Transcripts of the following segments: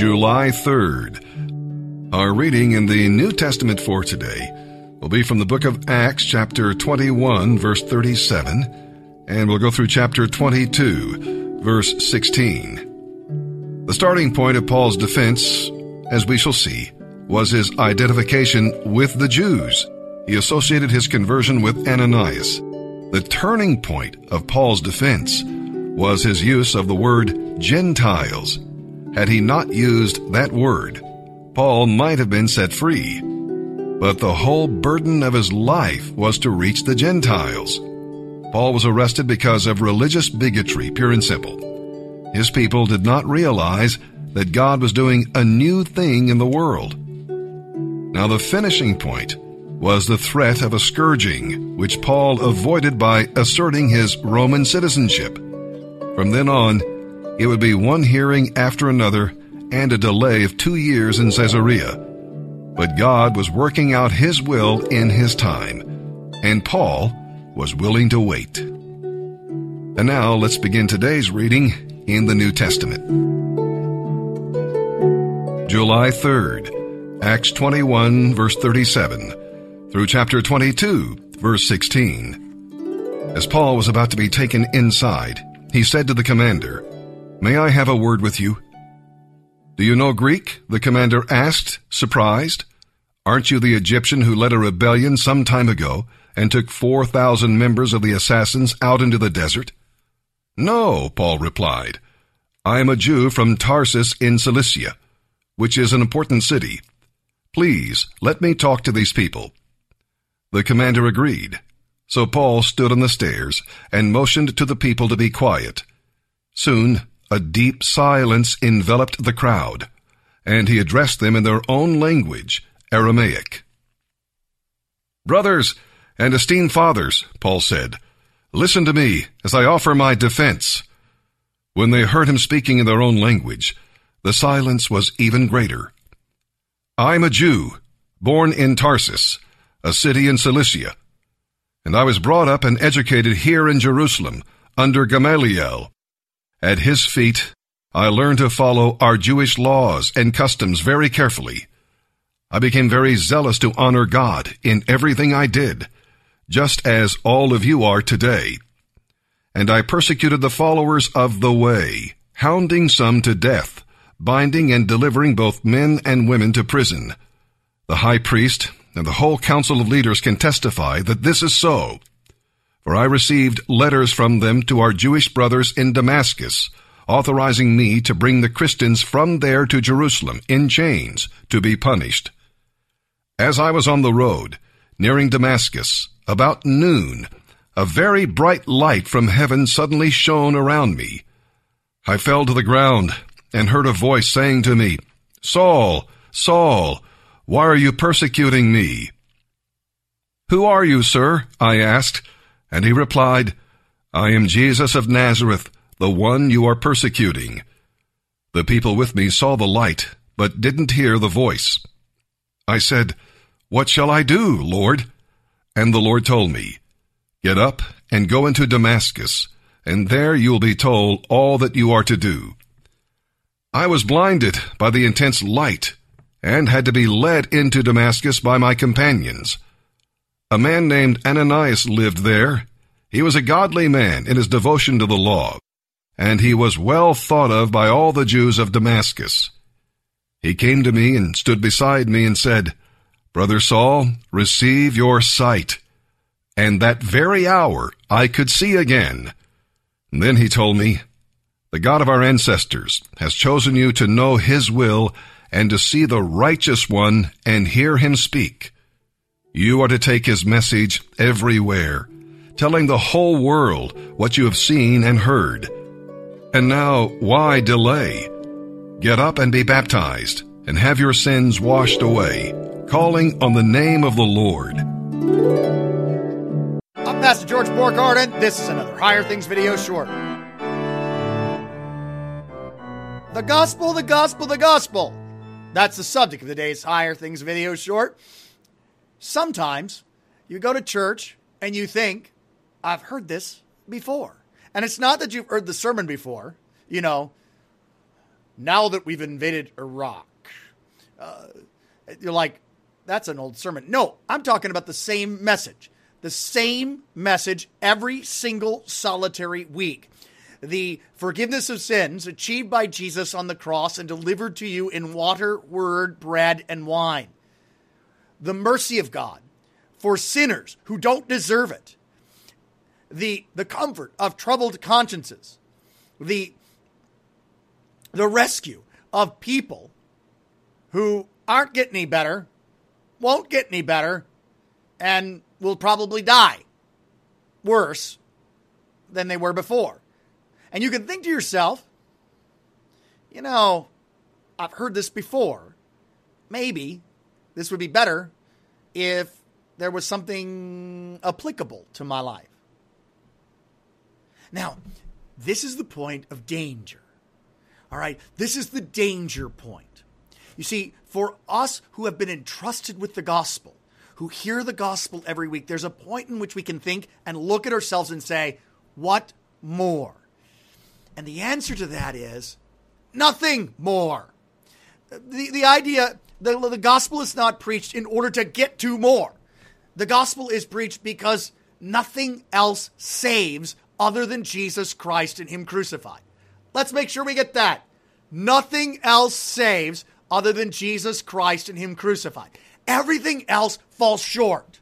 July 3rd. Our reading in the New Testament for today will be from the book of Acts, chapter 21, verse 37, and we'll go through chapter 22, verse 16. The starting point of Paul's defense, as we shall see, was his identification with the Jews. He associated his conversion with Ananias. The turning point of Paul's defense was his use of the word Gentiles. Had he not used that word, Paul might have been set free. But the whole burden of his life was to reach the Gentiles. Paul was arrested because of religious bigotry, pure and simple. His people did not realize that God was doing a new thing in the world. Now, the finishing point was the threat of a scourging, which Paul avoided by asserting his Roman citizenship. From then on, it would be one hearing after another and a delay of two years in Caesarea. But God was working out His will in His time, and Paul was willing to wait. And now let's begin today's reading in the New Testament. July 3rd, Acts 21, verse 37, through chapter 22, verse 16. As Paul was about to be taken inside, he said to the commander, May I have a word with you? Do you know Greek? The commander asked, surprised. Aren't you the Egyptian who led a rebellion some time ago and took 4,000 members of the assassins out into the desert? No, Paul replied. I am a Jew from Tarsus in Cilicia, which is an important city. Please, let me talk to these people. The commander agreed. So Paul stood on the stairs and motioned to the people to be quiet. Soon, a deep silence enveloped the crowd, and he addressed them in their own language, Aramaic. Brothers and esteemed fathers, Paul said, listen to me as I offer my defense. When they heard him speaking in their own language, the silence was even greater. I'm a Jew, born in Tarsus, a city in Cilicia, and I was brought up and educated here in Jerusalem under Gamaliel at his feet, I learned to follow our Jewish laws and customs very carefully. I became very zealous to honor God in everything I did, just as all of you are today. And I persecuted the followers of the way, hounding some to death, binding and delivering both men and women to prison. The high priest and the whole council of leaders can testify that this is so. For I received letters from them to our Jewish brothers in Damascus, authorizing me to bring the Christians from there to Jerusalem in chains to be punished. As I was on the road, nearing Damascus, about noon, a very bright light from heaven suddenly shone around me. I fell to the ground and heard a voice saying to me, Saul, Saul, why are you persecuting me? Who are you, sir? I asked. And he replied, I am Jesus of Nazareth, the one you are persecuting. The people with me saw the light, but didn't hear the voice. I said, What shall I do, Lord? And the Lord told me, Get up and go into Damascus, and there you will be told all that you are to do. I was blinded by the intense light, and had to be led into Damascus by my companions. A man named Ananias lived there. He was a godly man in his devotion to the law, and he was well thought of by all the Jews of Damascus. He came to me and stood beside me and said, Brother Saul, receive your sight. And that very hour I could see again. And then he told me, The God of our ancestors has chosen you to know his will and to see the righteous one and hear him speak. You are to take his message everywhere, telling the whole world what you have seen and heard. And now, why delay? Get up and be baptized, and have your sins washed away, calling on the name of the Lord. I'm Pastor George Borghardt, and this is another Higher Things video short. The gospel, the gospel, the gospel. That's the subject of today's Higher Things video short. Sometimes you go to church and you think, I've heard this before. And it's not that you've heard the sermon before, you know, now that we've invaded Iraq. Uh, you're like, that's an old sermon. No, I'm talking about the same message. The same message every single solitary week. The forgiveness of sins achieved by Jesus on the cross and delivered to you in water, word, bread, and wine. The mercy of God for sinners who don't deserve it. The, the comfort of troubled consciences. The, the rescue of people who aren't getting any better, won't get any better, and will probably die worse than they were before. And you can think to yourself, you know, I've heard this before. Maybe this would be better if there was something applicable to my life. Now, this is the point of danger. All right, this is the danger point. You see, for us who have been entrusted with the gospel, who hear the gospel every week, there's a point in which we can think and look at ourselves and say, What more? And the answer to that is nothing more. The, the idea, the, the gospel is not preached in order to get to more. The gospel is preached because nothing else saves other than Jesus Christ and Him crucified. Let's make sure we get that. Nothing else saves other than Jesus Christ and Him crucified. Everything else falls short.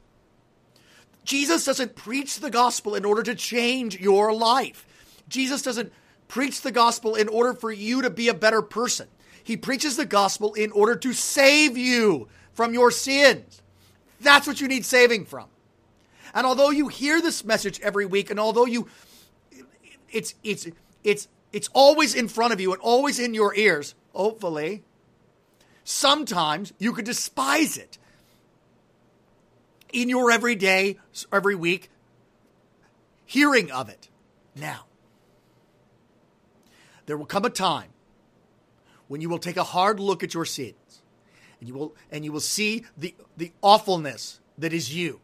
Jesus doesn't preach the gospel in order to change your life. Jesus doesn't preach the gospel in order for you to be a better person. He preaches the gospel in order to save you from your sins. That's what you need saving from. And although you hear this message every week, and although you, it's it's it's it's always in front of you and always in your ears. Hopefully, sometimes you could despise it in your everyday, every week hearing of it. Now, there will come a time when you will take a hard look at your sins and you will and you will see the the awfulness that is you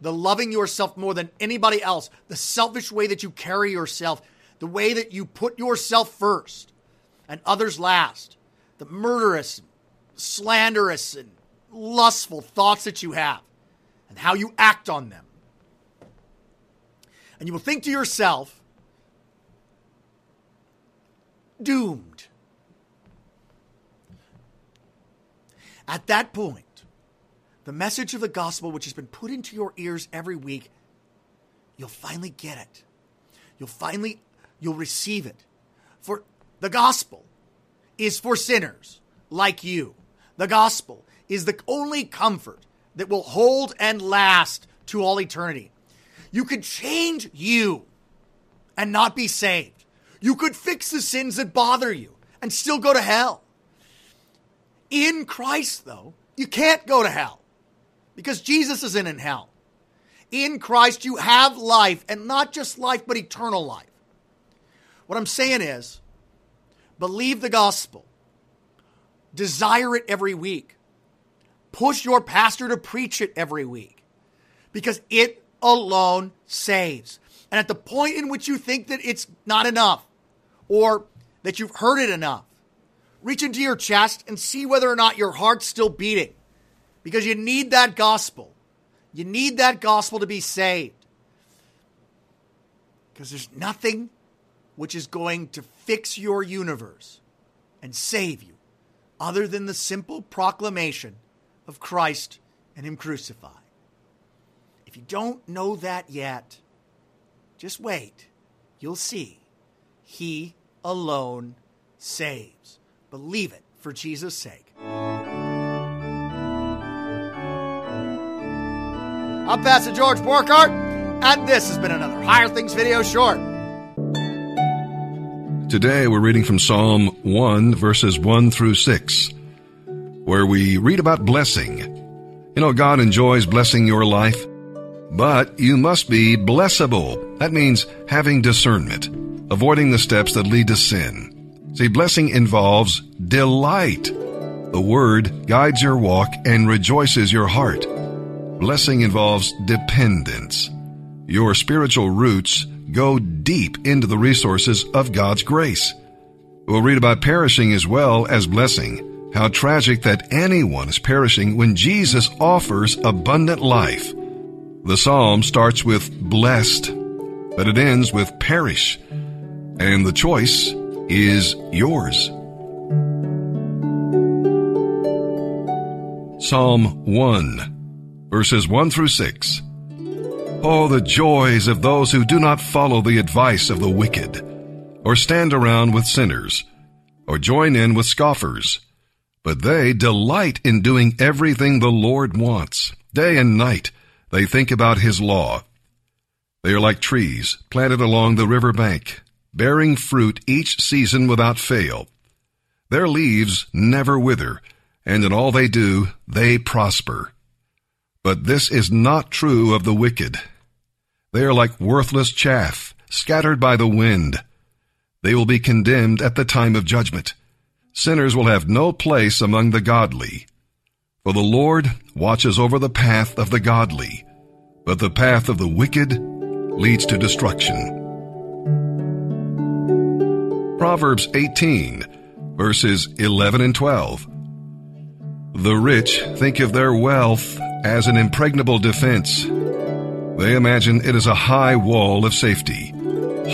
the loving yourself more than anybody else the selfish way that you carry yourself the way that you put yourself first and others last the murderous slanderous and lustful thoughts that you have and how you act on them and you will think to yourself doomed. At that point, the message of the gospel, which has been put into your ears every week, you'll finally get it. You'll finally you'll receive it. For the gospel is for sinners like you. The gospel is the only comfort that will hold and last to all eternity. You could change you and not be saved. You could fix the sins that bother you and still go to hell. In Christ, though, you can't go to hell because Jesus isn't in hell. In Christ, you have life, and not just life, but eternal life. What I'm saying is, believe the gospel, desire it every week, push your pastor to preach it every week because it alone saves. And at the point in which you think that it's not enough, or that you've heard it enough. Reach into your chest and see whether or not your heart's still beating because you need that gospel. You need that gospel to be saved. Because there's nothing which is going to fix your universe and save you other than the simple proclamation of Christ and Him crucified. If you don't know that yet, just wait. You'll see. He alone saves. Believe it for Jesus' sake. I'm Pastor George Borghardt, and this has been another Higher Things video short. Today we're reading from Psalm 1, verses 1 through 6, where we read about blessing. You know, God enjoys blessing your life, but you must be blessable. That means having discernment avoiding the steps that lead to sin. See, blessing involves delight. The word guides your walk and rejoices your heart. Blessing involves dependence. Your spiritual roots go deep into the resources of God's grace. We'll read about perishing as well as blessing. How tragic that anyone is perishing when Jesus offers abundant life. The psalm starts with blessed, but it ends with perish, and the choice is yours. Psalm 1, verses 1 through 6. Oh, the joys of those who do not follow the advice of the wicked, or stand around with sinners, or join in with scoffers. But they delight in doing everything the Lord wants. Day and night they think about His law. They are like trees planted along the river bank, bearing fruit each season without fail. Their leaves never wither, and in all they do, they prosper. But this is not true of the wicked. They are like worthless chaff, scattered by the wind. They will be condemned at the time of judgment. Sinners will have no place among the godly. For the Lord watches over the path of the godly, but the path of the wicked leads to destruction. Proverbs 18, verses 11 and 12. The rich think of their wealth as an impregnable defense. They imagine it is a high wall of safety.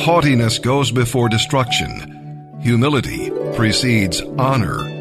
Haughtiness goes before destruction. Humility precedes honor.